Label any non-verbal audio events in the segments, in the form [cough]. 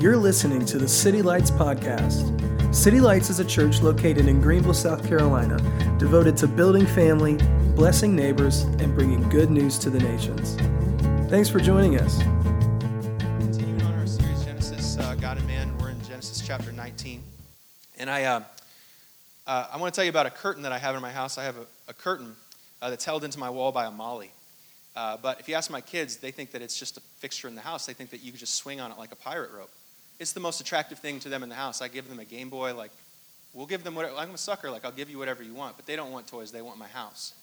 You're listening to the City Lights Podcast. City Lights is a church located in Greenville, South Carolina, devoted to building family, blessing neighbors, and bringing good news to the nations. Thanks for joining us. Continuing on our series, Genesis, uh, God and Man, we're in Genesis chapter 19. And I, uh, uh, I want to tell you about a curtain that I have in my house. I have a, a curtain uh, that's held into my wall by a molly. Uh, but if you ask my kids, they think that it's just a fixture in the house. They think that you could just swing on it like a pirate rope. It's the most attractive thing to them in the house. I give them a Game Boy, like, we'll give them whatever. I'm a sucker, like, I'll give you whatever you want. But they don't want toys, they want my house.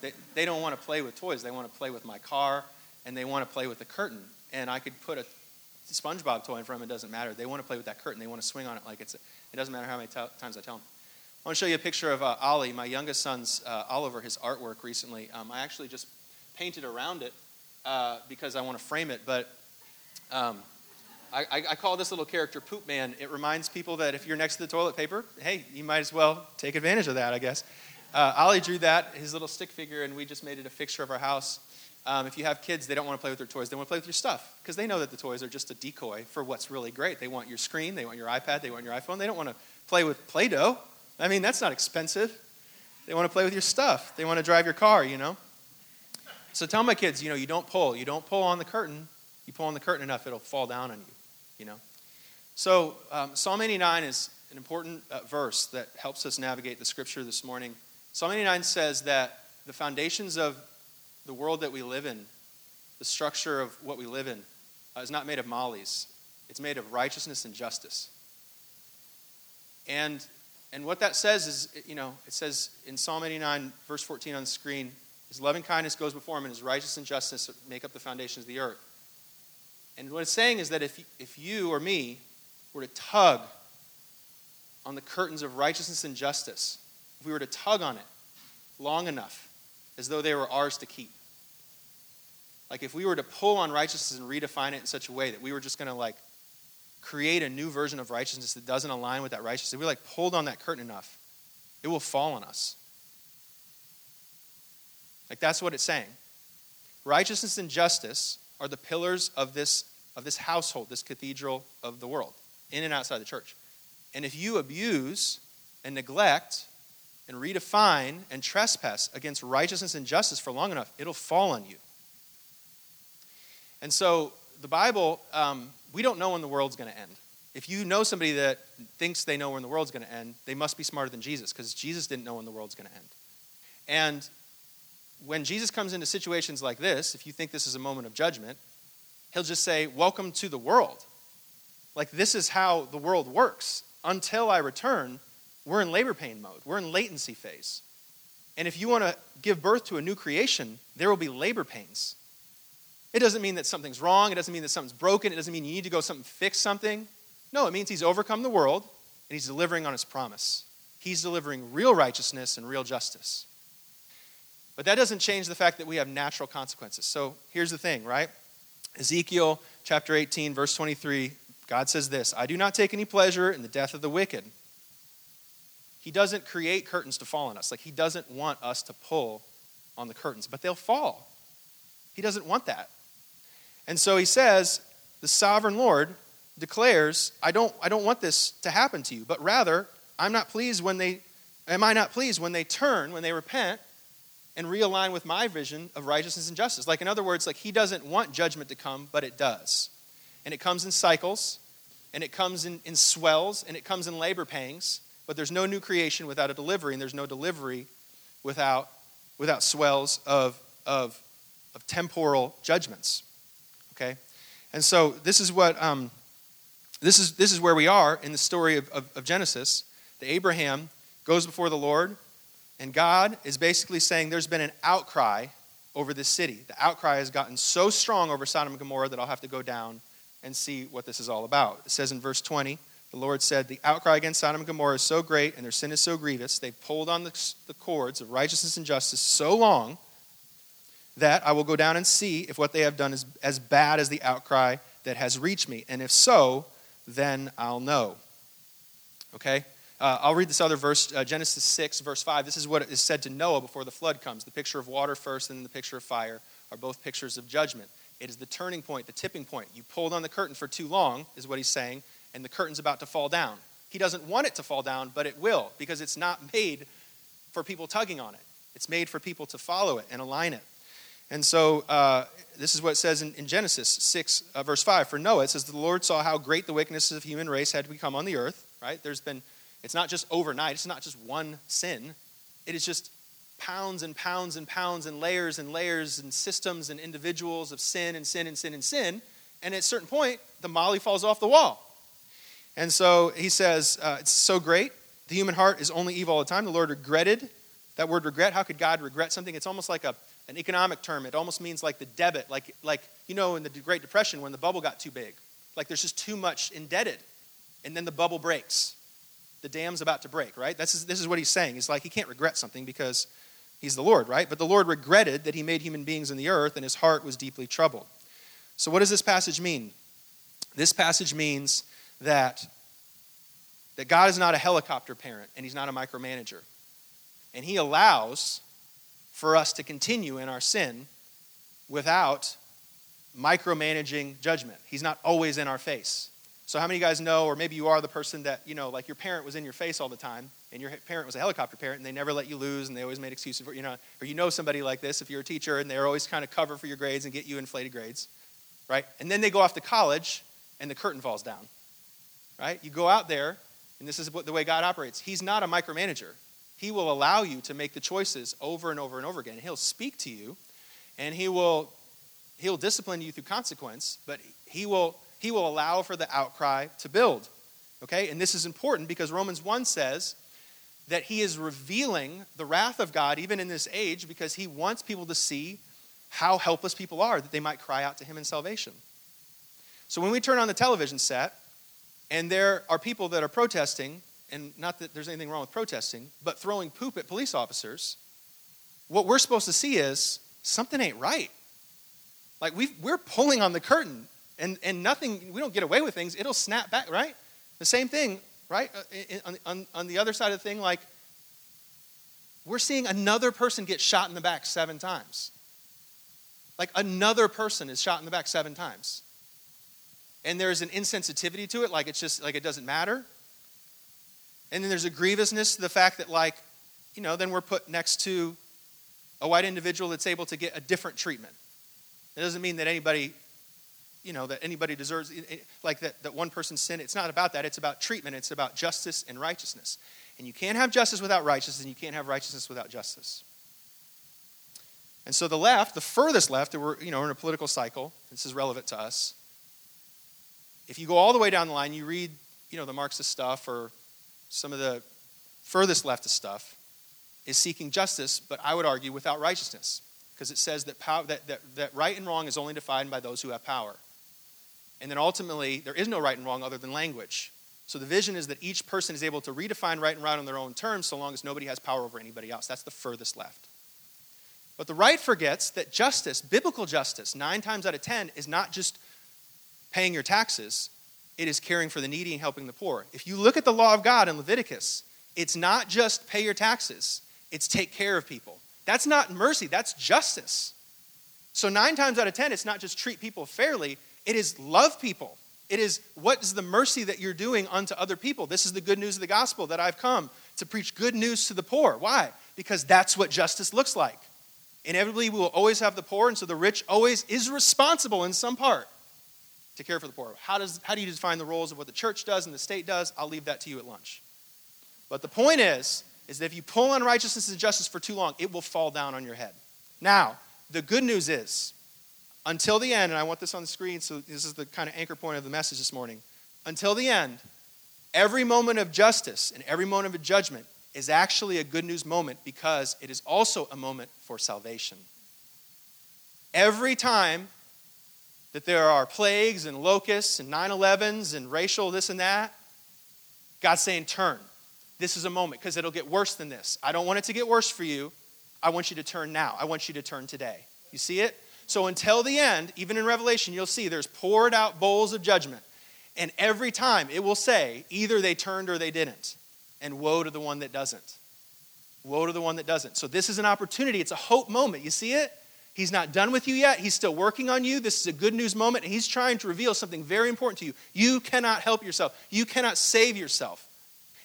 They, they don't want to play with toys, they want to play with my car, and they want to play with the curtain. And I could put a SpongeBob toy in front of them, it doesn't matter. They want to play with that curtain, they want to swing on it like it's, a, it doesn't matter how many t- times I tell them. I want to show you a picture of uh, Ollie, my youngest son's, uh, Oliver, his artwork recently. Um, I actually just painted around it uh, because I want to frame it, but um, I, I, call this little character Poop Man. It reminds people that if you're next to the toilet paper, hey, you might as well take advantage of that, I guess. Uh, Ollie drew that, his little stick figure, and we just made it a fixture of our house. Um, if you have kids, they don't want to play with their toys. They want to play with your stuff because they know that the toys are just a decoy for what's really great. They want your screen, they want your iPad, they want your iPhone. They don't want to play with Play Doh. I mean, that's not expensive. They want to play with your stuff, they want to drive your car, you know? So tell my kids, you know, you don't pull. You don't pull on the curtain. You pull on the curtain enough, it'll fall down on you, you know. So um, Psalm 89 is an important uh, verse that helps us navigate the scripture this morning. Psalm 89 says that the foundations of the world that we live in, the structure of what we live in, uh, is not made of mollies. It's made of righteousness and justice. And, and what that says is, you know, it says in Psalm 89, verse 14 on the screen, his loving kindness goes before him, and his righteousness and justice make up the foundations of the earth. And what it's saying is that if, if you or me were to tug on the curtains of righteousness and justice, if we were to tug on it long enough, as though they were ours to keep, like if we were to pull on righteousness and redefine it in such a way that we were just going to like create a new version of righteousness that doesn't align with that righteousness, if we like pulled on that curtain enough, it will fall on us. Like that's what it's saying. Righteousness and justice are the pillars of this, of this household, this cathedral of the world, in and outside the church. And if you abuse and neglect and redefine and trespass against righteousness and justice for long enough, it'll fall on you. And so the Bible, um, we don't know when the world's going to end. If you know somebody that thinks they know when the world's going to end, they must be smarter than Jesus because Jesus didn't know when the world's going to end. And when Jesus comes into situations like this, if you think this is a moment of judgment, he'll just say, Welcome to the world. Like, this is how the world works. Until I return, we're in labor pain mode, we're in latency phase. And if you want to give birth to a new creation, there will be labor pains. It doesn't mean that something's wrong, it doesn't mean that something's broken, it doesn't mean you need to go something fix something. No, it means he's overcome the world and he's delivering on his promise. He's delivering real righteousness and real justice. But that doesn't change the fact that we have natural consequences. So here's the thing, right? Ezekiel chapter 18, verse 23, God says this I do not take any pleasure in the death of the wicked. He doesn't create curtains to fall on us. Like, He doesn't want us to pull on the curtains, but they'll fall. He doesn't want that. And so He says, The sovereign Lord declares, I don't, I don't want this to happen to you, but rather, I'm not pleased when they, am I not pleased when they turn, when they repent, and realign with my vision of righteousness and justice. Like, in other words, like he doesn't want judgment to come, but it does. And it comes in cycles, and it comes in, in swells, and it comes in labor pangs, but there's no new creation without a delivery, and there's no delivery without, without swells of, of, of temporal judgments. Okay? And so this is what um, this is this is where we are in the story of, of, of Genesis. The Abraham goes before the Lord and God is basically saying there's been an outcry over this city. The outcry has gotten so strong over Sodom and Gomorrah that I'll have to go down and see what this is all about. It says in verse 20, the Lord said, The outcry against Sodom and Gomorrah is so great and their sin is so grievous, they've pulled on the, the cords of righteousness and justice so long that I will go down and see if what they have done is as bad as the outcry that has reached me. And if so, then I'll know. Okay? Uh, I'll read this other verse, uh, Genesis 6, verse 5. This is what is said to Noah before the flood comes. The picture of water first and then the picture of fire are both pictures of judgment. It is the turning point, the tipping point. You pulled on the curtain for too long, is what he's saying, and the curtain's about to fall down. He doesn't want it to fall down, but it will, because it's not made for people tugging on it. It's made for people to follow it and align it. And so uh, this is what it says in, in Genesis 6, uh, verse 5. For Noah, it says, The Lord saw how great the wickedness of human race had become on the earth, right? There's been, it's not just overnight, it's not just one sin. It is just pounds and pounds and pounds and layers and layers and systems and individuals of sin and sin and sin and sin. And at a certain point, the molly falls off the wall. And so he says, uh, It's so great. The human heart is only evil all the time. The Lord regretted. That word regret, how could God regret something? It's almost like a, an economic term. It almost means like the debit, like, like, you know, in the Great Depression when the bubble got too big. Like there's just too much indebted. And then the bubble breaks. The dam's about to break, right? This is, this is what he's saying. He's like, he can't regret something because He's the Lord, right? But the Lord regretted that he made human beings in the earth, and his heart was deeply troubled. So, what does this passage mean? This passage means that, that God is not a helicopter parent, and he's not a micromanager. And he allows for us to continue in our sin without micromanaging judgment. He's not always in our face. So, how many of you guys know, or maybe you are the person that, you know, like your parent was in your face all the time, and your parent was a helicopter parent, and they never let you lose, and they always made excuses for, you know, or you know somebody like this if you're a teacher, and they're always kind of cover for your grades and get you inflated grades, right? And then they go off to college, and the curtain falls down, right? You go out there, and this is the way God operates. He's not a micromanager. He will allow you to make the choices over and over and over again. He'll speak to you, and he will he'll discipline you through consequence, but he will he will allow for the outcry to build. Okay? And this is important because Romans 1 says that he is revealing the wrath of God even in this age because he wants people to see how helpless people are that they might cry out to him in salvation. So when we turn on the television set and there are people that are protesting, and not that there's anything wrong with protesting, but throwing poop at police officers, what we're supposed to see is something ain't right. Like we are pulling on the curtain and, and nothing, we don't get away with things, it'll snap back, right? The same thing, right? Uh, on, on, on the other side of the thing, like, we're seeing another person get shot in the back seven times. Like, another person is shot in the back seven times. And there's an insensitivity to it, like it's just, like it doesn't matter. And then there's a grievousness to the fact that, like, you know, then we're put next to a white individual that's able to get a different treatment. It doesn't mean that anybody you know, that anybody deserves, eh, eh, like that, that one person's sin. It's not about that. It's about treatment. It's about justice and righteousness. And you can't have justice without righteousness, and you can't have righteousness without justice. And so the left, the furthest left, we're, you know, in a political cycle, this is relevant to us. If you go all the way down the line, you read, you know, the Marxist stuff or some of the furthest leftist stuff, is seeking justice, but I would argue without righteousness, because it says that, power, that, that, that right and wrong is only defined by those who have power. And then ultimately, there is no right and wrong other than language. So the vision is that each person is able to redefine right and wrong on their own terms so long as nobody has power over anybody else. That's the furthest left. But the right forgets that justice, biblical justice, nine times out of ten, is not just paying your taxes, it is caring for the needy and helping the poor. If you look at the law of God in Leviticus, it's not just pay your taxes, it's take care of people. That's not mercy, that's justice. So, nine times out of ten, it's not just treat people fairly, it is love people. It is what is the mercy that you're doing unto other people. This is the good news of the gospel that I've come to preach good news to the poor. Why? Because that's what justice looks like. Inevitably, we will always have the poor, and so the rich always is responsible in some part to care for the poor. How, does, how do you define the roles of what the church does and the state does? I'll leave that to you at lunch. But the point is, is that if you pull on righteousness and justice for too long, it will fall down on your head. Now, the good news is, until the end, and I want this on the screen, so this is the kind of anchor point of the message this morning. Until the end, every moment of justice and every moment of judgment is actually a good news moment because it is also a moment for salvation. Every time that there are plagues and locusts and 9 11s and racial this and that, God's saying, turn. This is a moment because it'll get worse than this. I don't want it to get worse for you. I want you to turn now. I want you to turn today. You see it? So until the end, even in Revelation, you'll see there's poured out bowls of judgment. And every time it will say, either they turned or they didn't. And woe to the one that doesn't. Woe to the one that doesn't. So this is an opportunity. It's a hope moment. You see it? He's not done with you yet. He's still working on you. This is a good news moment, and He's trying to reveal something very important to you. You cannot help yourself, you cannot save yourself.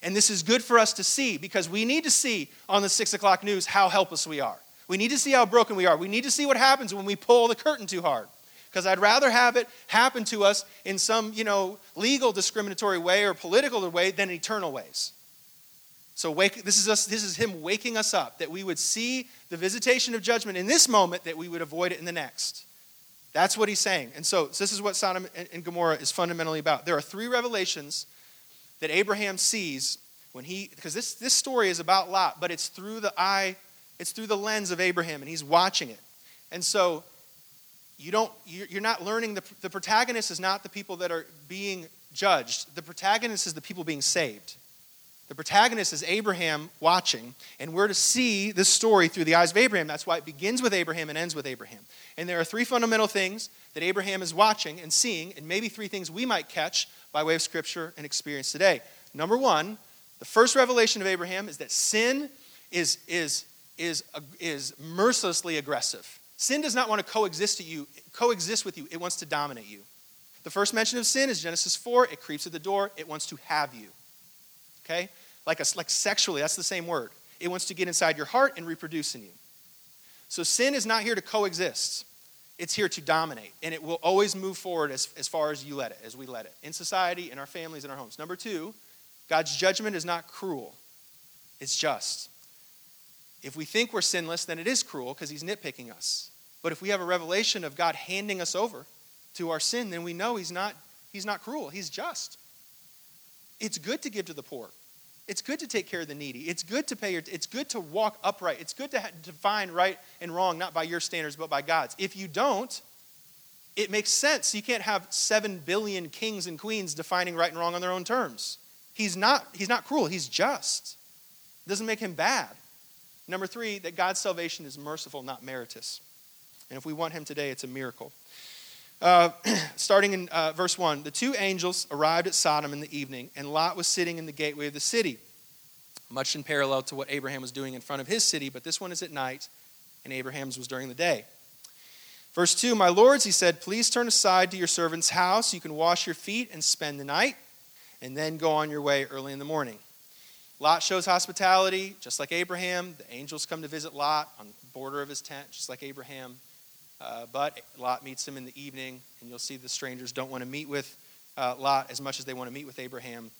And this is good for us to see because we need to see on the six o'clock news how helpless we are. We need to see how broken we are. We need to see what happens when we pull the curtain too hard. Because I'd rather have it happen to us in some, you know, legal discriminatory way or political way than eternal ways. So wake, this is us, this is him waking us up that we would see the visitation of judgment in this moment, that we would avoid it in the next. That's what he's saying. And so, this is what Sodom and Gomorrah is fundamentally about. There are three revelations that Abraham sees when he because this, this story is about Lot, but it's through the eye, it's through the lens of Abraham, and he's watching it. And so you don't you're not learning the, the protagonist is not the people that are being judged. The protagonist is the people being saved. The protagonist is Abraham watching, and we're to see this story through the eyes of Abraham. That's why it begins with Abraham and ends with Abraham. And there are three fundamental things that Abraham is watching and seeing, and maybe three things we might catch by way of scripture and experience today. Number one, the first revelation of Abraham is that sin is, is, is, is mercilessly aggressive. Sin does not want to coexist, to you, coexist with you, it wants to dominate you. The first mention of sin is Genesis 4. It creeps at the door, it wants to have you. Okay? like, a, like sexually, that's the same word. It wants to get inside your heart and reproduce in you. So sin is not here to coexist. It's here to dominate, and it will always move forward as, as far as you let it, as we let it, in society, in our families, in our homes. Number two, God's judgment is not cruel, it's just. If we think we're sinless, then it is cruel because he's nitpicking us. But if we have a revelation of God handing us over to our sin, then we know he's not, he's not cruel, he's just. It's good to give to the poor. It's good to take care of the needy. It's good to pay your, it's good to walk upright. It's good to define right and wrong, not by your standards, but by God's. If you don't, it makes sense. You can't have seven billion kings and queens defining right and wrong on their own terms. He's not, he's not cruel, he's just. It doesn't make him bad. Number three, that God's salvation is merciful, not meritorious. And if we want him today, it's a miracle. Uh, [clears throat] starting in uh, verse 1 the two angels arrived at Sodom in the evening, and Lot was sitting in the gateway of the city, much in parallel to what Abraham was doing in front of his city, but this one is at night, and Abraham's was during the day. Verse 2 My lords, he said, please turn aside to your servant's house. You can wash your feet and spend the night, and then go on your way early in the morning. Lot shows hospitality, just like Abraham. The angels come to visit Lot on the border of his tent, just like Abraham. Uh, but Lot meets him in the evening, and you'll see the strangers don't want to meet with uh, Lot as much as they want to meet with Abraham,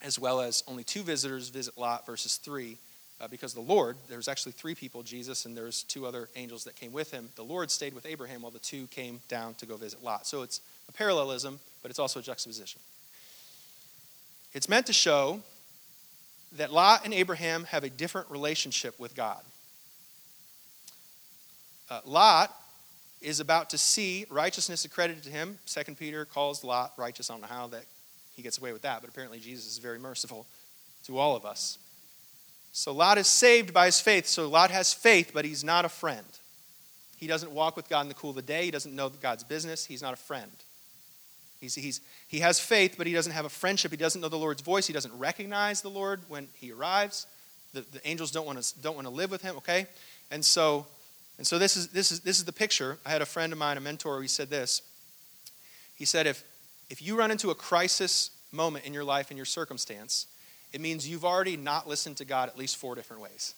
as well as only two visitors visit Lot versus three. Uh, because the Lord, there's actually three people, Jesus, and there's two other angels that came with him. The Lord stayed with Abraham while the two came down to go visit Lot. So it's a parallelism, but it's also a juxtaposition. It's meant to show that Lot and Abraham have a different relationship with God. Uh, Lot is about to see righteousness accredited to him. Second Peter calls Lot righteous. I don't know how that he gets away with that, but apparently Jesus is very merciful to all of us. So Lot is saved by his faith. So Lot has faith, but he's not a friend. He doesn't walk with God in the cool of the day. He doesn't know God's business. He's not a friend. He's, he's, he has faith, but he doesn't have a friendship. He doesn't know the Lord's voice. He doesn't recognize the Lord when he arrives. The, the angels don't want to don't want to live with him. Okay, and so and so this is, this is, this is the picture. I had a friend of mine, a mentor, he said this. He said, if, if you run into a crisis moment in your life, in your circumstance, it means you've already not listened to God at least four different ways.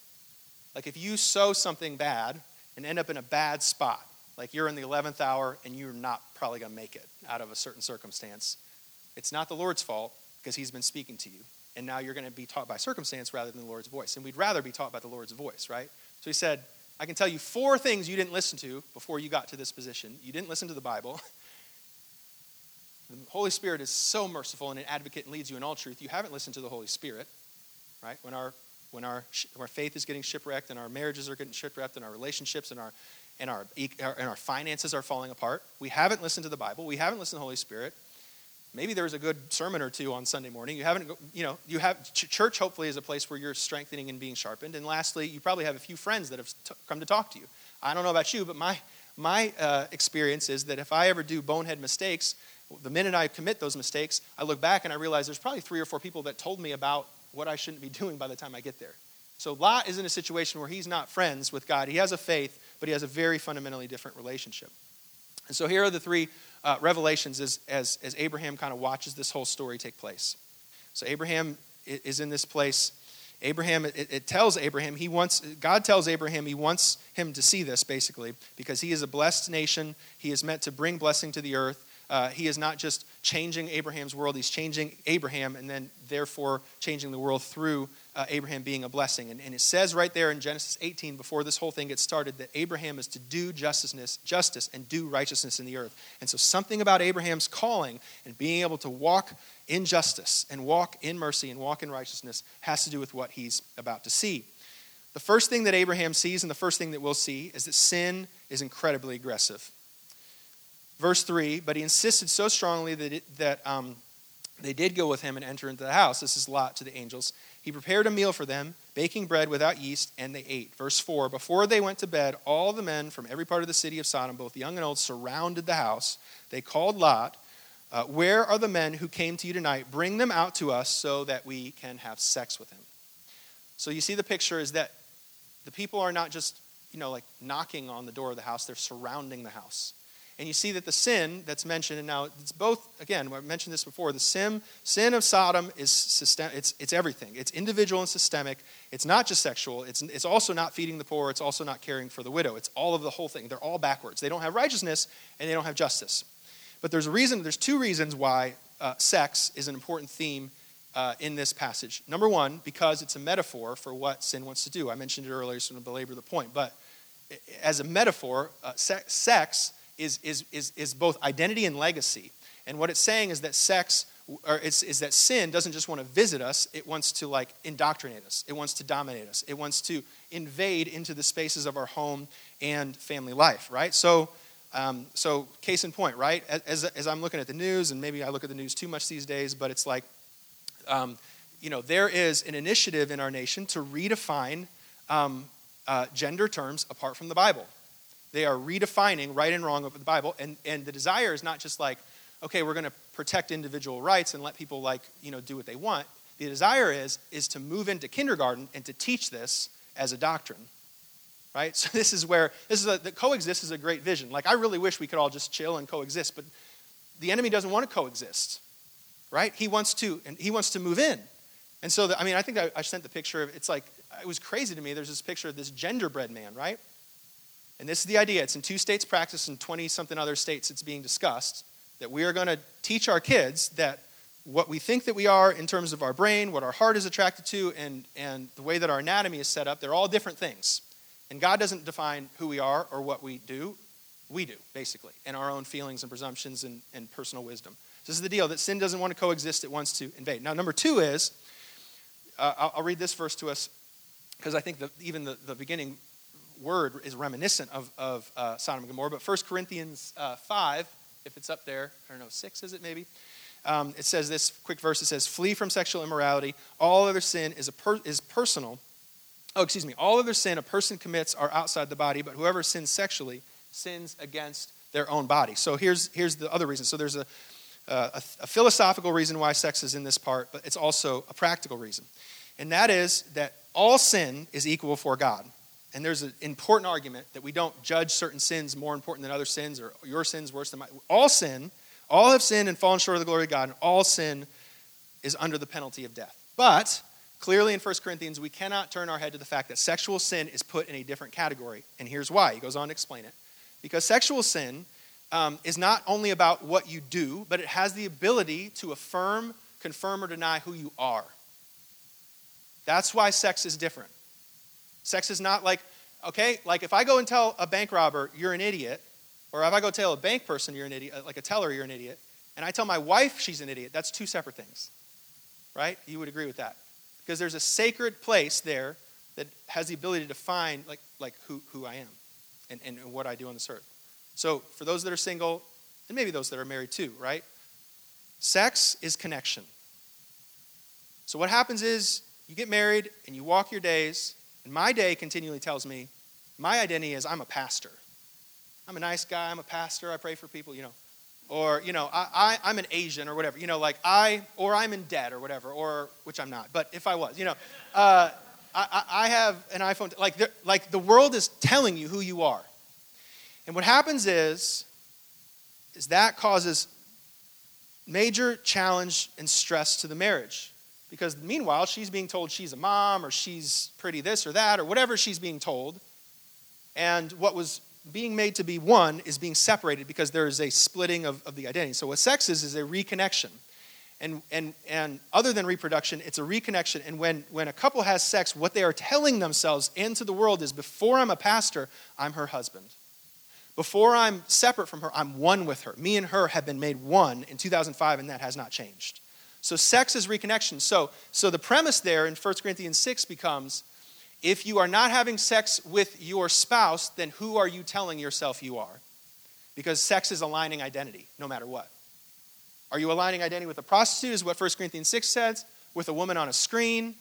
Like if you sow something bad and end up in a bad spot, like you're in the 11th hour and you're not probably going to make it out of a certain circumstance, it's not the Lord's fault because He's been speaking to you. And now you're going to be taught by circumstance rather than the Lord's voice. And we'd rather be taught by the Lord's voice, right? So he said, I can tell you four things you didn't listen to before you got to this position. You didn't listen to the Bible. [laughs] The Holy Spirit is so merciful and an advocate and leads you in all truth. You haven't listened to the Holy Spirit, right? When our when our, when our faith is getting shipwrecked and our marriages are getting shipwrecked and our relationships and our and our, and our finances are falling apart. We haven't listened to the Bible. We haven't listened to the Holy Spirit. Maybe there's a good sermon or two on Sunday morning. You haven't, you know, you have church. Hopefully, is a place where you're strengthening and being sharpened. And lastly, you probably have a few friends that have t- come to talk to you. I don't know about you, but my my uh, experience is that if I ever do bonehead mistakes, the minute I commit those mistakes, I look back and I realize there's probably three or four people that told me about what I shouldn't be [laughs] doing by the time I get there. So Lot is in a situation where he's not friends with God. He has a faith, but he has a very fundamentally different relationship. And so here are the three uh, revelations as, as, as Abraham kind of watches this whole story take place. So Abraham is in this place. Abraham, it, it, tells Abraham, he wants, God tells Abraham he wants him to see this basically because he is a blessed nation. He is meant to bring blessing to the earth. Uh, he is not just changing Abraham's world, he's changing Abraham and then therefore changing the world through uh, Abraham being a blessing. And, and, it says right there in Genesis 18, before this whole thing gets started, that Abraham is to do justice, justice and do righteousness in the earth. And so something about Abraham's calling and being able to walk in justice and walk in mercy and walk in righteousness has to do with what he's about to see. The first thing that Abraham sees and the first thing that we'll see is that sin is incredibly aggressive. Verse 3 But he insisted so strongly that, it, that um, they did go with him and enter into the house. This is Lot to the angels. He prepared a meal for them, baking bread without yeast, and they ate. Verse 4 Before they went to bed, all the men from every part of the city of Sodom, both young and old, surrounded the house. They called Lot, uh, Where are the men who came to you tonight? Bring them out to us so that we can have sex with him. So you see the picture is that the people are not just, you know, like knocking on the door of the house, they're surrounding the house. And you see that the sin that's mentioned, and now it's both, again, I mentioned this before, the sin, sin of Sodom is system, it's, it's everything. It's individual and systemic. It's not just sexual. It's, it's also not feeding the poor. It's also not caring for the widow. It's all of the whole thing. They're all backwards. They don't have righteousness and they don't have justice. But there's a reason, there's two reasons why uh, sex is an important theme uh, in this passage. Number one, because it's a metaphor for what sin wants to do. I mentioned it earlier, so I'm going to belabor the point. But as a metaphor, uh, sex is, is, is, is both identity and legacy. And what it's saying is that sex, or it's, is that sin doesn't just want to visit us, it wants to like indoctrinate us, it wants to dominate us, it wants to invade into the spaces of our home and family life, right? So, um, so case in point, right? As, as I'm looking at the news, and maybe I look at the news too much these days, but it's like, um, you know, there is an initiative in our nation to redefine um, uh, gender terms apart from the Bible. They are redefining right and wrong of the Bible. And, and the desire is not just like, okay, we're going to protect individual rights and let people like, you know, do what they want. The desire is, is to move into kindergarten and to teach this as a doctrine. Right? [laughs] So this is where, this is a, the coexist is a great vision. Like, I really wish we could all just chill and coexist, but the enemy doesn't want to coexist. Right? He wants to, and he wants to move in. And so, the, I mean, I think I, I sent the picture of, it's like, it was crazy to me. There's this picture of this genderbread man, right? And this is the idea it's in two states practice and 20 something other states it's being discussed that we are going to teach our kids that what we think that we are in terms of our brain, what our heart is attracted to, and, and the way that our anatomy is set up, they're all different things. And God doesn't define who we are or what we do. We do, basically, and our own feelings and presumptions and, and personal wisdom. This is the deal that sin doesn't want to coexist, it wants to invade. Now, number two is uh, I'll, I'll, read this verse to us because I think that even the, the beginning word is reminiscent of, of uh, Sodom and Gomorrah. But 1 Corinthians uh, 5, if it's up there, I don't know, 6 is it maybe? Um, it says this quick verse it says, Flee from sexual immorality. All other sin is, a per- is personal. Oh, excuse me. All other sin a person commits are outside the body, but whoever sins sexually sins against their own body. So here's, here's the other reason. So there's a, a, a philosophical reason why sex is in this part, but it's also a practical reason. And that is that all sin is equal before God. And there's an important argument that we don't judge certain sins more important than other sins or your sins worse than mine. All sin, all have sinned and fallen short of the glory of God, and all sin is under the penalty of death. But clearly in 1 Corinthians, we cannot turn our head to the fact that sexual sin is put in a different category. And here's why. He goes on to explain it. Because sexual sin um, is not only about what you do, but it has the ability to affirm, confirm, or deny who you are. That's why sex is different. Sex is not like, okay, like if I go and tell a bank robber, you're an idiot, or if I go tell a bank person, you're an idiot, uh, like a teller, you're an idiot, and I tell my wife she's an idiot, that's two separate things, right? You would agree with that. Because there's a sacred place there that has the ability to define like, like who, who I am and, and what I do on this earth. So for those that are single, and maybe those that are married too, right? Sex is connection. So what happens is you get married and you walk your days and my day continually tells me my identity is I'm a pastor. I'm a nice guy, I'm a pastor, I pray for people, you know. Or, you know, I, I, am an Asian or whatever, you know, like I, or I'm in debt or whatever, or, which I'm not, but if I was, you know, uh, I, I, have an iPhone. Like, like the world is telling you who you are. And what happens is, is that causes major challenge and stress to the marriage. Because meanwhile, she's being told she's a mom or she's pretty this or that or whatever she's being told. And what was being made to be one is being separated because there is a splitting of, of the identity. So, what sex is, is a reconnection. And, and, and other than reproduction, it's a reconnection. And when, when a couple has sex, what they are telling themselves into the world is before I'm a pastor, I'm her husband. Before I'm separate from her, I'm one with her. Me and her have been made one in 2005, and that has not changed. So, sex is reconnection. So, so the premise there in 1 Corinthians 6 becomes if you are not having sex with your spouse, then who are you telling yourself you are? Because sex is aligning identity, no matter what. Are you aligning identity with a prostitute, is what 1 Corinthians 6 says, with a woman on a screen,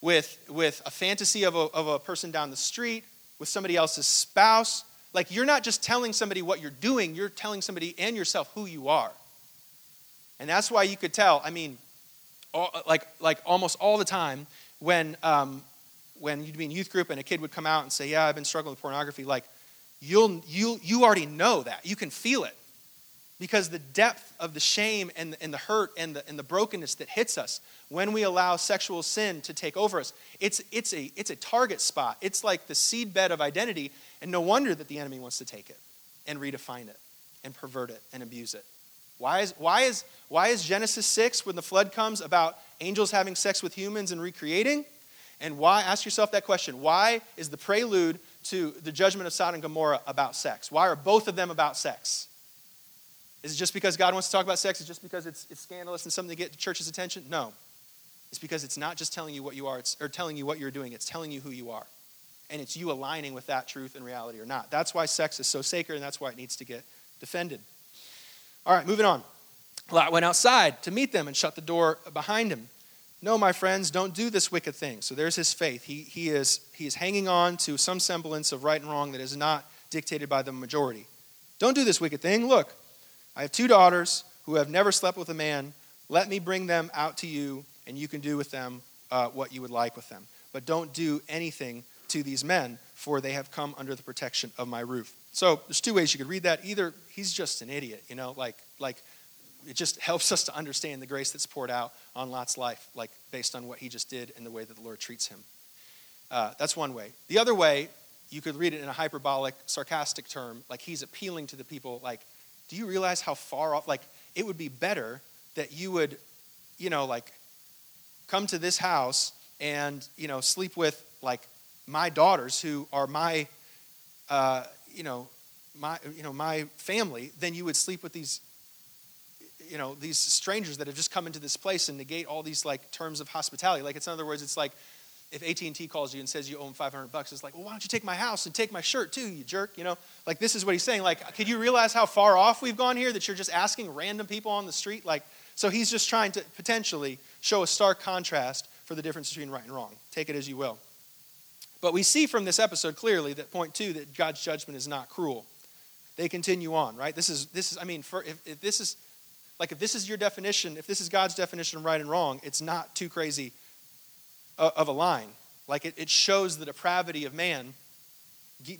with, with a fantasy of a, of a person down the street, with somebody else's spouse? Like, you're not just telling somebody what you're doing, you're telling somebody and yourself who you are. And that's why you could tell, I mean, all, like, like almost all the time when um, when you'd be in youth group and a kid would come out and say, Yeah, I've been struggling with pornography, like you'll you you already know that. You can feel it. Because the depth of the shame and and the hurt and the, and the brokenness that hits us when we allow sexual sin to take over us, it's, it's, a, it's a target spot. It's like the seedbed of identity, and no wonder that the enemy wants to take it and redefine it and pervert it and abuse it. Why is, why is, why is Genesis 6, when the flood comes, about angels having sex with humans and recreating? And why, ask yourself that question, why is the prelude to the judgment of Sodom and Gomorrah about sex? Why are both of them about sex? Is it just because God wants to talk about sex? Is it just because it's, it's scandalous and something to get the church's attention? No. It's because it's not just telling you what you are, it's, or telling you what you're doing, it's telling you who you are. And it's you aligning with that truth and reality or not. That's why sex is so sacred, and that's why it needs to get defended. All right, moving on. Lot went outside to meet them and shut the door behind him. No, my friends, don't do this wicked thing. So there's his faith. He, he, is, he is hanging on to some semblance of right and wrong that is not dictated by the majority. Don't do this wicked thing. Look, I have two daughters who have never slept with a man. Let me bring them out to you, and you can do with them uh, what you would like with them. But don't do anything to these men, for they have come under the protection of my roof. So there's two ways you could read that. Either he's just an idiot, you know, like, like it just [laughs] helps us to understand the grace that's poured out on Lot's life, like based on what he just did and the way that the Lord treats him. Uh, that's one way. The other way, you could read it in a hyperbolic, sarcastic term, like he's appealing to the people, like, do you realize how far off? Like, it would be better that you would, you know, like, come to this house and, you know, sleep with, like, my daughters who are my, uh, you know, my, you know, my family, then you would sleep with these you know these strangers that have just come into this place and negate all these like terms of hospitality. Like it's in other words it's like if AT&T calls you and says you owe them 500 bucks it's like well why don't you take my house and take my shirt too you jerk you know? Like this is what he's saying. Like could you realize how far off we've gone here that you're just asking random people on the street? Like so he's just trying to potentially show a stark contrast for the difference between right and wrong. Take it as you will but we see from this episode clearly that point two that god's judgment is not cruel. They continue on right? This is this is i mean for if, if this is like, if this is your definition, if this is God's definition of right and wrong, it's not too crazy uh, of a line. Like, it, it shows the depravity of man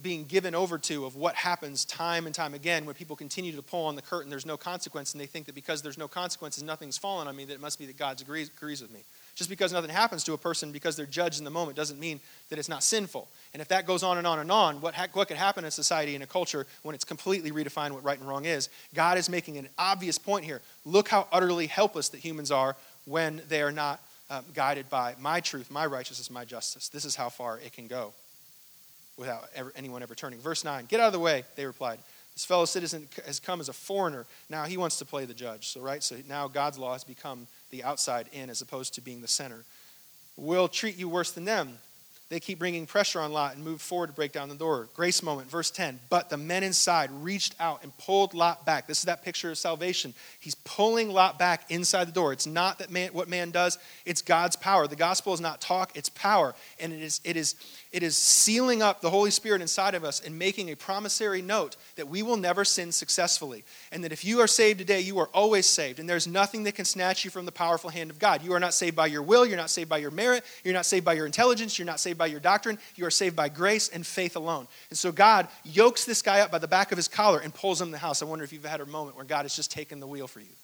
being given over to of what happens time and time again when people continue to pull on the curtain. There's no consequence and they think that because there's no consequences nothing's fallen on me that it must be that god agrees, agrees with me just because nothing happens to a person because they're judged in the moment doesn't mean that it's not sinful and if that goes on and on and on, what, ha- what could happen in society and a culture when it's completely redefined what right and wrong is? God is making an obvious point here. Look how utterly helpless that humans are when they are not um, guided by my truth, my righteousness, my justice. This is how far it can go without ever, anyone ever turning. Verse 9 Get out of the way, they replied. This fellow citizen has come as a foreigner. Now he wants to play the judge. So, right? So now God's law has become the outside in as opposed to being the center. We'll treat you worse than them. They keep bringing pressure on Lot and move forward to break down the door. Grace moment, verse 10. But the men inside reached out and pulled Lot back. This is that picture of salvation. He's pulling Lot back inside the door. It's not that man, what man does, it's God's power. The gospel is not talk, it's power. And it is, it is, it is sealing up the Holy Spirit inside of us and making a promissory note that we will never sin successfully. And that if you are saved today, you are always saved. And there's nothing that can snatch you from the powerful hand of God. You are not saved by your will, you're not saved by your merit, you're not saved by your intelligence, you're not saved saved by your doctrine. You are saved by grace and faith alone. And so God yokes this guy up by the back of his collar and pulls him in the house. I wonder if you've had a moment where God has just taken the wheel for you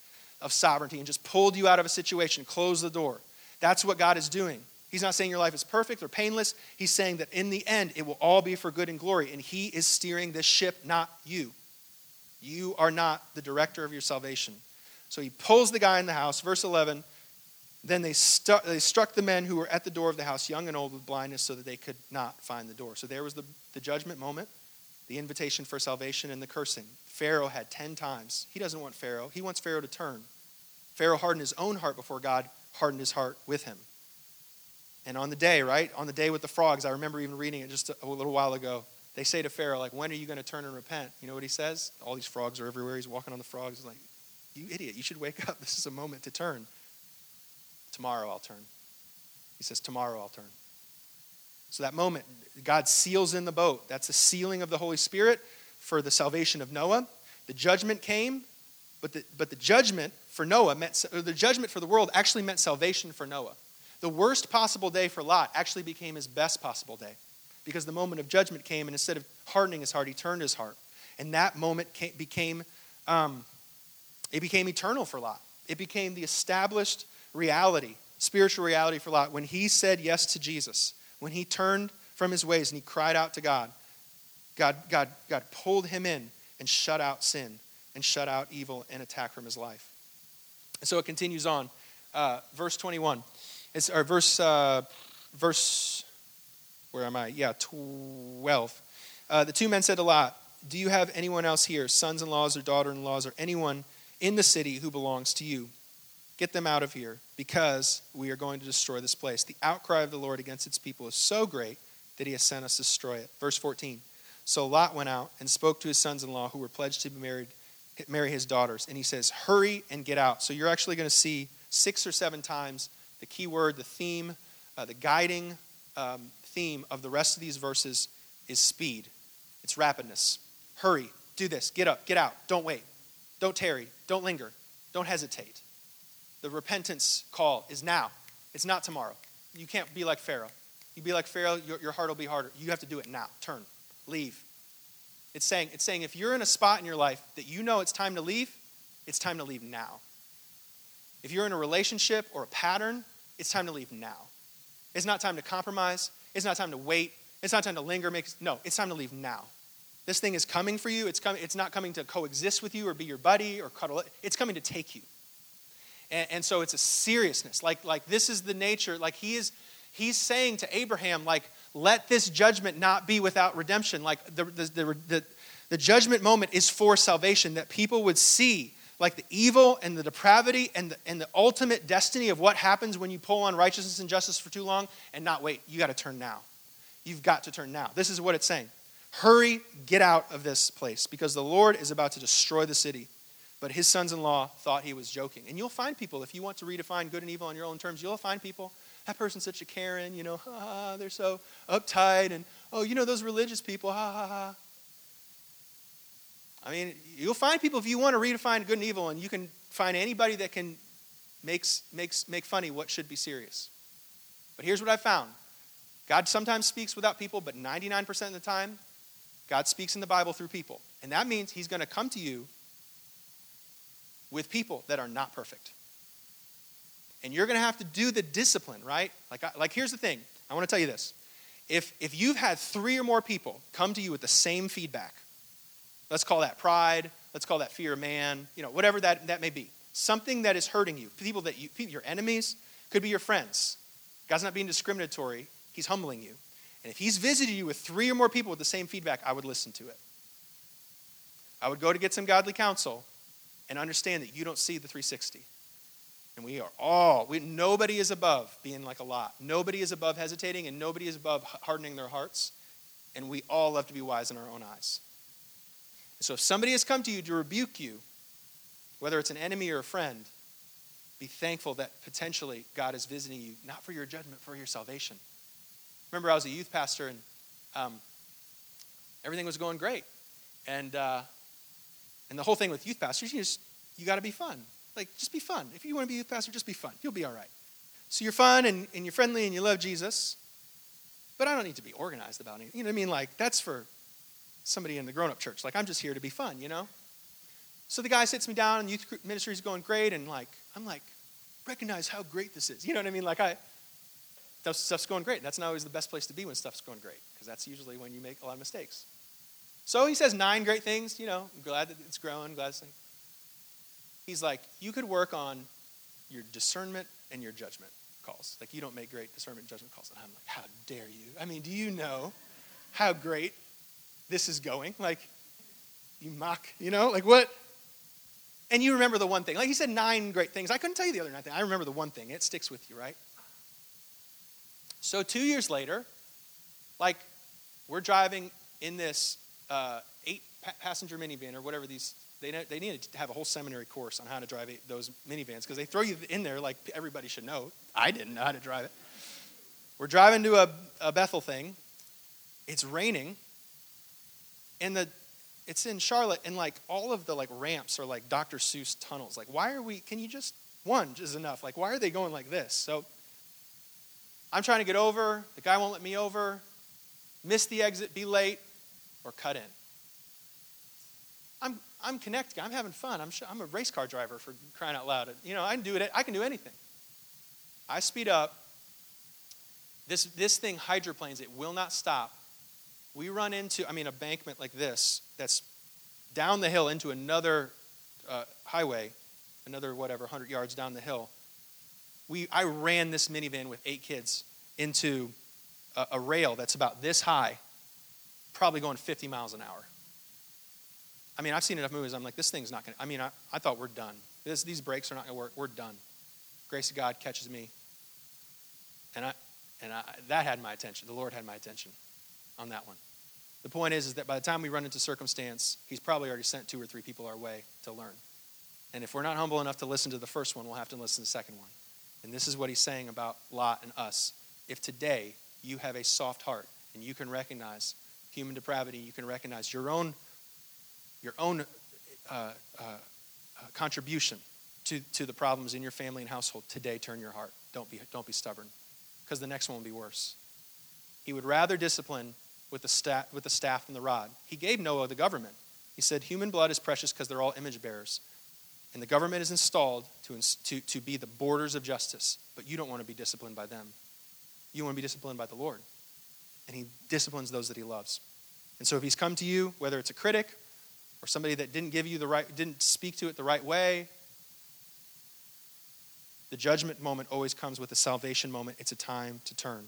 of sovereignty and just pulled you out of a situation, closed the door. That's what God is doing. He's not saying your life is perfect or painless. He's saying that in the end, it will all be for good and glory. And He is steering this ship, not you. You are not the director of your salvation. So He pulls the guy in the house. Verse 11 Then they, stu- they struck the men who were at the door of the house, young and old, with blindness, so that they could not find the door. So there was the, the judgment moment, the invitation for salvation, and the cursing. Pharaoh had 10 times. He doesn't want Pharaoh, he wants Pharaoh to turn. Pharaoh hardened his own heart before God hardened his heart with him. And on the day, right? On the day with the frogs, I remember even reading it just a little while ago. They say to Pharaoh, like, when are you going to turn and repent? You know what he says? All these frogs are everywhere. He's walking on the frogs. He's like, you idiot, you should wake up. [laughs] This is a moment to turn. Tomorrow I'll turn. He says, tomorrow I'll turn. So that moment, God seals in the boat. That's the sealing of the Holy Spirit for the salvation of Noah. The judgment came, but the, but the judgment for Noah meant, the judgment for the world actually meant salvation for Noah. The worst possible day for Lot actually became his best possible day because the moment of judgment came, and instead of hardening his heart, he turned his heart. And that moment came, became, um, it became eternal for Lot. It became the established reality, spiritual reality for Lot. When he said yes to Jesus, when he turned from his ways and he cried out to God, God, God, God pulled him in and shut out sin and shut out evil and attack from his life. And so it continues on. Uh, verse 21. It's, or verse, uh, verse, where am I? Yeah, 12. Uh, the two men said to Lot, Do you have anyone else here, sons in laws or daughter in laws, or anyone in the city who belongs to you? Get them out of here, because we are going to destroy this place. The outcry of the Lord against its people is so great that he has sent us to destroy it. Verse 14. So Lot went out and spoke to his sons in law who were pledged to be married marry his daughters. And he says, Hurry and get out. So you're actually going to see six or seven times the key word, the theme, uh, the guiding um, theme of the rest of these verses is speed. It's rapidness. Hurry, do this, get up, get out, don't wait, don't tarry, don't linger, don't hesitate. The repentance call is now, it's not tomorrow. You can't be like Pharaoh. You be like Pharaoh, your, your heart will be harder. You have to do it now. Turn, leave, it's saying, it's saying if you're in a spot in your life that you know it's time to leave, it's time to leave now. If you're in a relationship or a pattern, it's time to leave now. It's not time to compromise. It's not time to wait. It's not time to linger. Make, no, it's time to leave now. This thing is coming for you. It's, coming, it's not coming to coexist with you or be your buddy or cuddle. It's coming to take you. And, and so it's a seriousness. Like, like this is the nature. Like he is, he's saying to Abraham, like, let this judgment not be without redemption. Like the, the, the, the, the judgment moment is for salvation, that people would see like the evil and the depravity and the, and the ultimate destiny of what happens when you pull on righteousness and justice for too long and not wait. You got to turn now. You've got to turn now. This is what it's saying. Hurry, get out of this place because the Lord is about to destroy the city. But his sons in law thought he was joking. And you'll find people, if you want to redefine good and evil on your own terms, you'll find people that person's such a Karen, you know, [laughs] ha, ha, they're so uptight, and oh, you know, those religious people, ha ha ha. I mean, you'll find people if you want to redefine good and evil, and you can find anybody that can makes, makes, make funny what should be serious. But here's what I found God sometimes speaks without people, but 99% of the time, God speaks in the Bible through people. And that means He's going to come to you with people that are not perfect. And you're going to have to do the discipline, right? Like, like here's the thing. I want to tell you this. If, if you've had three or more people come to you with the same feedback, let's call that pride, let's call that fear of man, you know, whatever that, that may be, something that is hurting you, people that you, your enemies, could be your friends. God's not being discriminatory, He's humbling you. And if He's visited you with three or more people with the same feedback, I would listen to it. I would go to get some godly counsel and understand that you don't see the 360. And we are all, we, nobody is above being like a Lot. Nobody is above hesitating, and nobody is above hardening their hearts. And we all love to be wise in our own eyes. So if somebody has come to you to rebuke you, whether it's an enemy or a friend, be thankful that potentially God is visiting you, not for your judgment, for your salvation. Remember, I was a youth pastor, and um, everything was going great. And, uh, and the whole thing with youth pastors, you just, you got to be fun. Like, just be fun. If you want to be a youth pastor, just be fun. You'll be all right. So you're fun and, and you're friendly and you love Jesus. But I don't need to be organized about anything. You know what I mean? Like, that's for somebody in the grown up church. Like, I'm just here to be fun, you know? So the guy sits me down, and youth ministry is going great, and like, I'm like, recognize how great this is. You know what I mean? Like, I, stuff's going great. That's not always the best place to be when stuff's going great, because that's usually when you make a lot of mistakes. So he says nine great things. You know, I'm glad that it's growing. Glad it's like. He's like, you could work on your discernment and your judgment calls. Like, you don't make great discernment and judgment calls. And I'm like, how dare you? I mean, do you know how great this is going? Like, you mock, you know? Like, what? And you remember the one thing. Like, he said nine great things. I couldn't tell you the other nine things. I remember the one thing. It sticks with you, right? So, two years later, like, we're driving in this uh, eight passenger minivan or whatever these they, they needed to have a whole seminary course on how to drive eight, those minivans because they throw you in there like everybody should know. I didn't know how to drive it. We're driving to a, a Bethel thing. It's raining, and the it's in Charlotte, and like all of the like ramps are like Dr. Seuss tunnels. Like, why are we? Can you just one is enough? Like, why are they going like this? So I'm trying to get over. The guy won't let me over. Miss the exit, be late or cut in. I'm, I'm connected. I'm having fun. I'm, I'm a race car driver for crying out loud. You know, I can do it. I can do anything. I speed up. This, this thing hydroplanes. It will not stop. We run into, I mean, a bankment like this that's down the hill into another uh, highway, another whatever, 100 yards down the hill. We, I ran this minivan with eight kids into a, a rail that's about this high probably going 50 miles an hour. I mean, I've seen enough movies. I'm like, this thing's not going to, I mean, I, I thought we're done. This, these brakes are not going to work. We're done. Grace of God catches me. And, I, and I, that had my attention. The Lord had my attention on that one. The point is, is that by the time we run into circumstance, He's probably already sent two or three people our way to learn. And if we're not humble enough to listen to the first one, we'll have to listen to the second one. And this is what He's saying about Lot and us. If today you have a soft heart and you can recognize human depravity, you can recognize your own, your own uh, uh, uh, contribution to, to the problems in your family and household. Today, turn your heart. Don't be, don't be stubborn, because the next one will be worse. He would rather discipline with the, staff, with the staff and the rod. He gave Noah the government. He said, Human blood is precious because they're all image bearers. And the government is installed to, to, to be the borders of justice, but you don't want to be disciplined by them. You want to be disciplined by the Lord and he disciplines those that he loves. And so if he's come to you, whether it's a critic or somebody that didn't give you the right, didn't speak to it the right way, the judgment moment always comes with the salvation moment. It's a time to turn.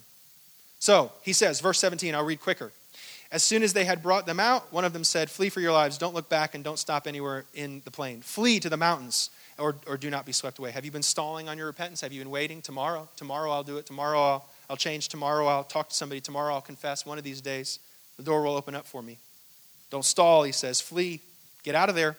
So he says, verse 17, I'll read quicker. As soon as they had brought them out, one of them said, Flee for your lives. Don't look back and don't stop anywhere in the plain. Flee to the mountains or, or do not be swept away. Have you been stalling on your repentance? Have you been waiting? Tomorrow? Tomorrow I'll do it. Tomorrow I'll I'll change tomorrow. I'll talk to somebody tomorrow. I'll confess one of these days. The door will open up for me. Don't stall, he says. Flee. Get out of there.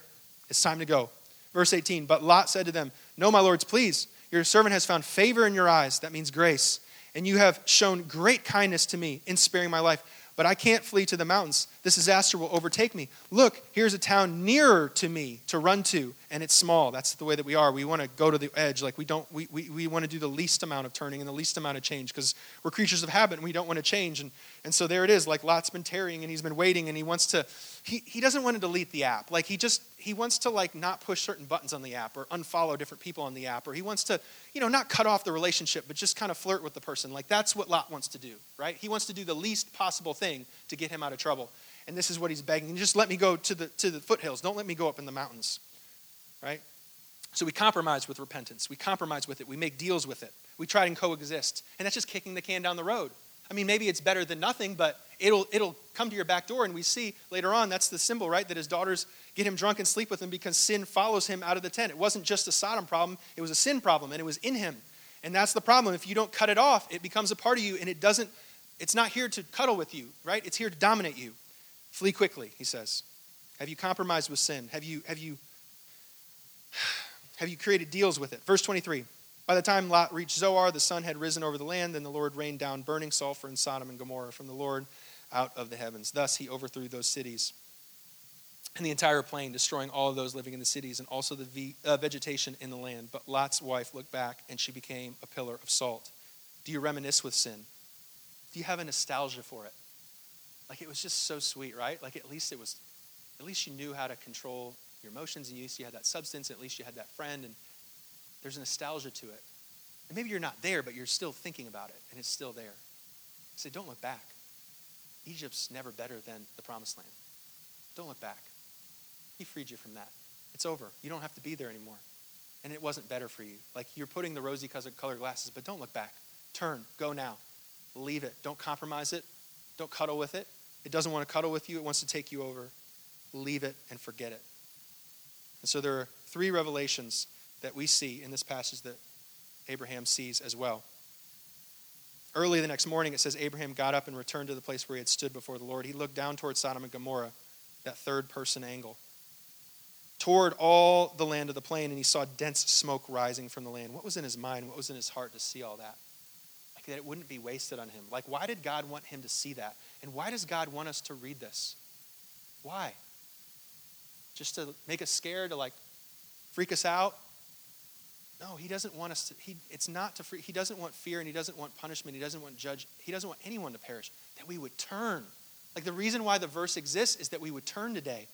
It's time to go. Verse 18 But Lot said to them, No, my lords, please. Your servant has found favor in your eyes. That means grace. And you have shown great kindness to me in sparing my life but I can't flee to the mountains. This disaster will overtake me. Look, here's a town nearer to me to run to, and it's small. That's the way that we are. We want to go to the edge. Like we don't, we, we, we want to do the least amount of turning and the least amount of change because we're creatures of habit and we don't want to change. And, and so there it is. Like Lot's been tarrying and he's been waiting and he wants to, he, he doesn't want to delete the app. Like he just, he wants to like not push certain buttons on the app or unfollow different people on the app or he wants to you know not cut off the relationship but just kind of flirt with the person. Like that's what Lot wants to do right? He wants to do the least possible thing to get him out of trouble. And this is what he's begging just let me go to the to the foothills. Don't let me go up in the mountains right? So we compromise with repentance. We compromise with it. We make deals with it. We try and coexist. And that's just kicking the can down the road i mean maybe it's better than nothing but it'll it'll come to your back door and we see later on that's the symbol right that his daughters get him drunk and sleep with him because sin follows him out of the tent. It wasn't just a Sodom problem, it was a sin problem, and it was in him. And that's the problem. If you don't cut it off, it becomes a part of you, and it doesn't, it's not here to cuddle with you, right? It's here to dominate you. Flee quickly, he says. Have you compromised with sin? Have you, have you, [sighs] have you created deals with it? Verse 23. By the time Lot reached Zoar, the sun had risen over the land, and the Lord rained down burning sulfur in Sodom and Gomorrah from the Lord out of the heavens. Thus he overthrew those cities and the entire plain, destroying all of those living in the cities and also the uh, vegetation in the land. But Lot's wife looked back, and she became a pillar of salt. Do you reminisce with sin? Do Do you have a nostalgia for it? Like it was just so sweet, right? Like at least it was, at least you knew how to control your emotions, and at least you had that substance, at least you had that friend, and there's a nostalgia to it. And maybe you're not there, but you're still thinking about it, and it's still there. Say, don't look back. Egypt's never better than the promised land. Don't look back. He freed you from that. It's over. You don't have to be there anymore. And it wasn't better for you. Like you're putting the rosy colored glasses, but don't look back. Turn. Go now. Leave it. Don't compromise it. Don't cuddle with it. It doesn't want to cuddle with you, it wants to take you over. Leave it and forget it. And so there are three revelations that we see in this passage that Abraham sees as well. Early the next morning, it says Abraham got up and returned to the place where he had stood before the Lord. He looked down toward Sodom and Gomorrah, that third person angle, toward all the land of the plain, and he saw dense smoke rising from the land. What was in his mind? What was in his heart to see all that? Like that it wouldn't be wasted on him. Like, why did God want him to see that? And why does God want us to read this? Why? Just to make us scared, to like freak us out? No, he doesn't want us to, he, it's not to free, he doesn't want fear and he doesn't want punishment. He doesn't want judge, he doesn't want anyone to perish. That we would turn. Like the reason why the verse exists is that we would turn today.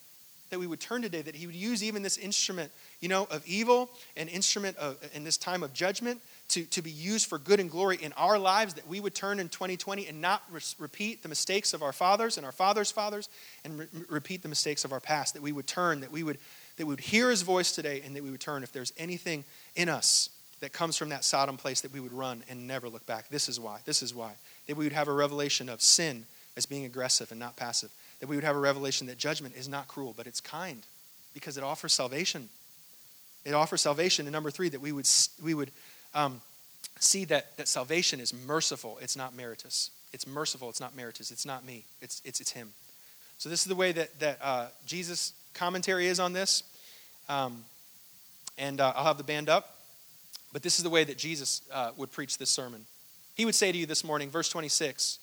That we would turn today, that he would use even this instrument, you know, of evil, an instrument of, in this time of judgment, to, to be used for good and glory in our lives, that we would turn in 2020 and not re- repeat the mistakes of our fathers and our fathers' fathers and re- repeat the mistakes of our past, that we would turn, that we would, that we would hear his voice today and that we would turn. If there's anything in us that comes from that Sodom place, that we would run and never look back. This is why. This is why. That we would have a revelation of sin as being aggressive and not passive. That we would have a revelation that judgment is not cruel, but it's kind because it offers salvation. It offers salvation. And number three, that we would, we would um, see that, that salvation is merciful, it's not meritus. It's merciful, it's not meritus. It's not me, it's, it's, it's Him. So, this is the way that, that uh, Jesus' commentary is on this. Um, and uh, I'll have the band up. But this is the way that Jesus uh, would preach this sermon. He would say to you this morning, verse 26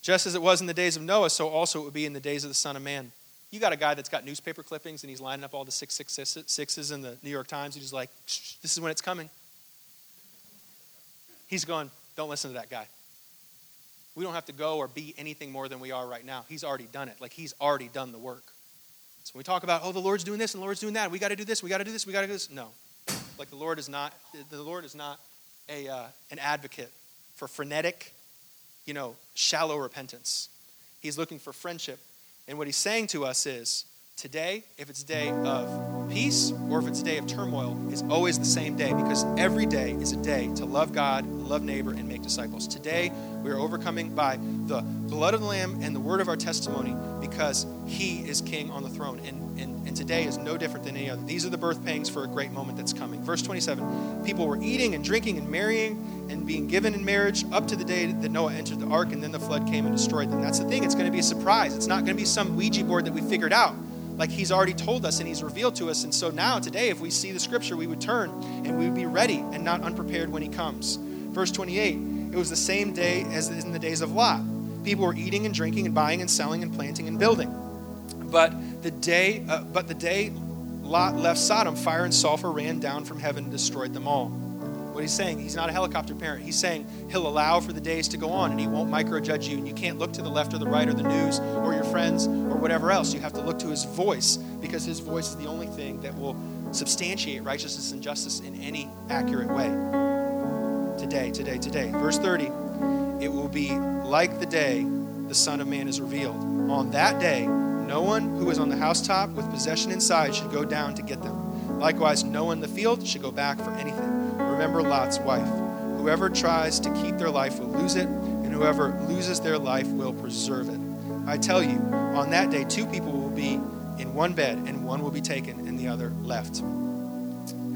Just as it was in the days of Noah, so also it would be in the days of the Son of Man. You got a guy that's got newspaper clippings and he's lining up all the 666s in the New York Times. and He's like, this is when it's coming. He's going, don't listen to that guy. We don't have to go or be anything more than we are right now. He's already done it. Like he's already done the work. So we talk about, oh, the Lord's doing this and the Lord's doing that. We got to do this. We got to do this. We got to do this. No, like the Lord is not. The Lord is not a uh, an advocate for frenetic, you know, shallow repentance. He's looking for friendship, and what he's saying to us is, today, if it's a day of peace or if it's a day of turmoil, is always the same day because every day is a day to love God, love neighbor, and make disciples. Today, we are overcoming by the blood of the Lamb and the word of our testimony because He is King on the throne. And, and, and today is no different than any other. These are the birth pangs for a great moment that's coming. Verse 27 People were eating and drinking and marrying and being given in marriage up to the day that Noah entered the ark, and then the flood came and destroyed them. That's the thing, it's going to be a surprise. It's not going to be some Ouija board that we figured out like he's already told us and he's revealed to us. And so now, today, if we see the scripture, we would turn and we would be ready and not unprepared when he comes. Verse 28 it was the same day as in the days of Lot. People were eating and drinking and buying and selling and planting and building. But the day, uh, but the day Lot left Sodom, fire and sulfur ran down from heaven and destroyed them all. What he's saying, he's not a helicopter parent. He's saying he'll allow for the days to go on and he won't microjudge you. And you can't look to the left or the right or the news or your friends or whatever else. You have to look to his voice because his voice is the only thing that will substantiate righteousness and justice in any accurate way. Today, today, today. Verse 30 it will be like the day the Son of Man is revealed. On that day, no one who is on the housetop with possession inside should go down to get them. Likewise, no one in the field should go back for anything remember Lot's wife. Whoever tries to keep their life will lose it, and whoever loses their life will preserve it. I tell you, on that day, two people will be in one bed, and one will be taken and the other left.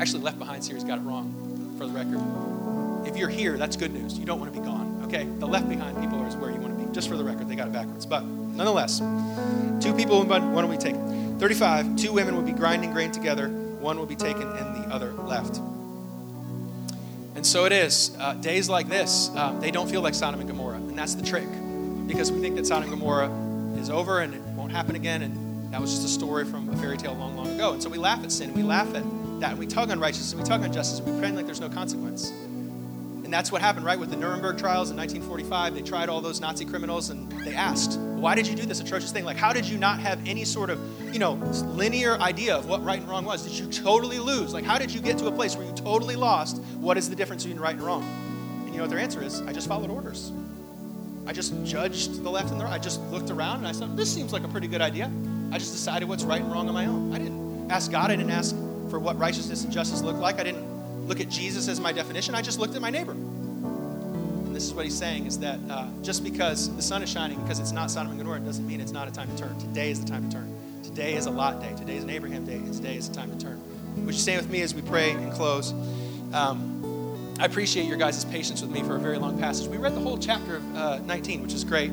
Actually, Left Behind series got it wrong, for the record. If you're here, that's good news. You don't want to be gone. Okay, the Left Behind people is where you want to be. Just for the record, they got it backwards. But nonetheless, two people, one will be taken. 35, two women will be grinding grain together, one will be taken and the other left. And so it is. Uh, days like this, um, they don't feel like Sodom and Gomorrah. And that's the trick. Because we think that Sodom and Gomorrah is over and it won't happen again. And that was just a story from a fairy tale long, long ago. And so we laugh at sin. We laugh at that. And we tug on righteousness. And we tug on justice. And we pretend like there's no consequence. And that's what happened, right, with the Nuremberg trials in 1945. They tried all those Nazi criminals and they asked, why did you do this atrocious thing? Like, how did you not have any sort of, you know, linear idea of what right and wrong was? Did you totally lose? Like, how did you get to a place where you totally lost? What is the difference between right and wrong? And you know what their answer is? I just followed orders. I just judged the left and the right. I just looked around and I said, this seems like a pretty good idea. I just decided what's right and wrong on my own. I didn't ask God. I didn't ask for what righteousness and justice looked like. I didn't look at Jesus as my definition. I just looked at my neighbor. And this is what he's saying is that uh, just because the sun is shining, because it's not Sodom and Gomorrah, doesn't mean it's not a time to turn. Today is the time to turn. Today is a Lot day. Today is an Abraham day. And today is the time to turn. Would you stand with me as we pray and close? Um, I appreciate your guys' patience with me for a very long passage. We read the whole chapter of uh, 19, which is great.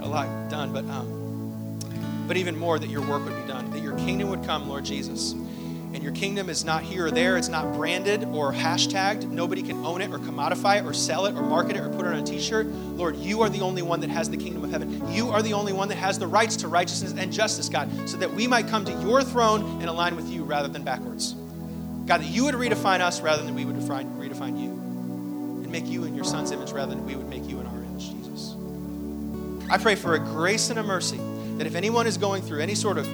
A lot done, but um, but even more that your work would be done, that your kingdom would come, Lord Jesus and your kingdom is not here or there, it's not branded or hashtagged. Nobody can own it or commodify it or sell it or market it or put it on a t shirt. Lord, you are the only one that has the kingdom of heaven. You are the only one that has the rights to righteousness and justice, God, so that we might come to your throne and align with you rather than backwards. God, that you would redefine us rather than we would define, redefine you. And make you in your son's image rather than we would make you in our image, Jesus. I pray for a grace and a mercy that if anyone is going through any sort of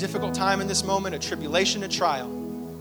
difficult time in this moment, a tribulation, a trial,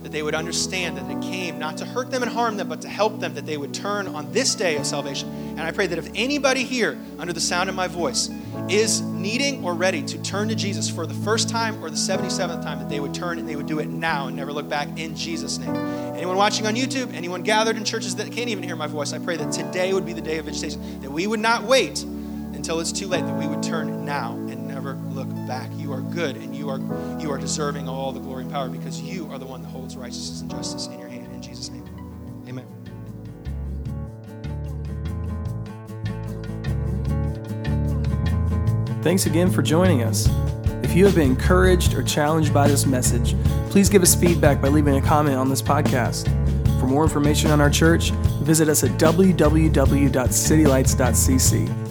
that they would understand that it came not to hurt them and harm them, but to help them, that they would turn on this day of salvation. And I pray that if anybody here, under the sound of my voice, is needing or ready to turn to Jesus for the first time or the 77th time, that they would turn and they would do it now and never look back in Jesus' name. Anyone watching on YouTube, anyone gathered in churches that can't even hear my voice, I pray that today would be the day of visitation, that we would not wait until it's too late, that we would turn now and never look back. You are good and you are you are deserving of all the glory and power because you are the one that holds righteousness and justice in your hand. In Jesus' name. Amen. Thanks again for joining us. If you have been encouraged or challenged by this message, please give us feedback by leaving a comment on this podcast. For more information on our church, visit us at www.citylights.cc.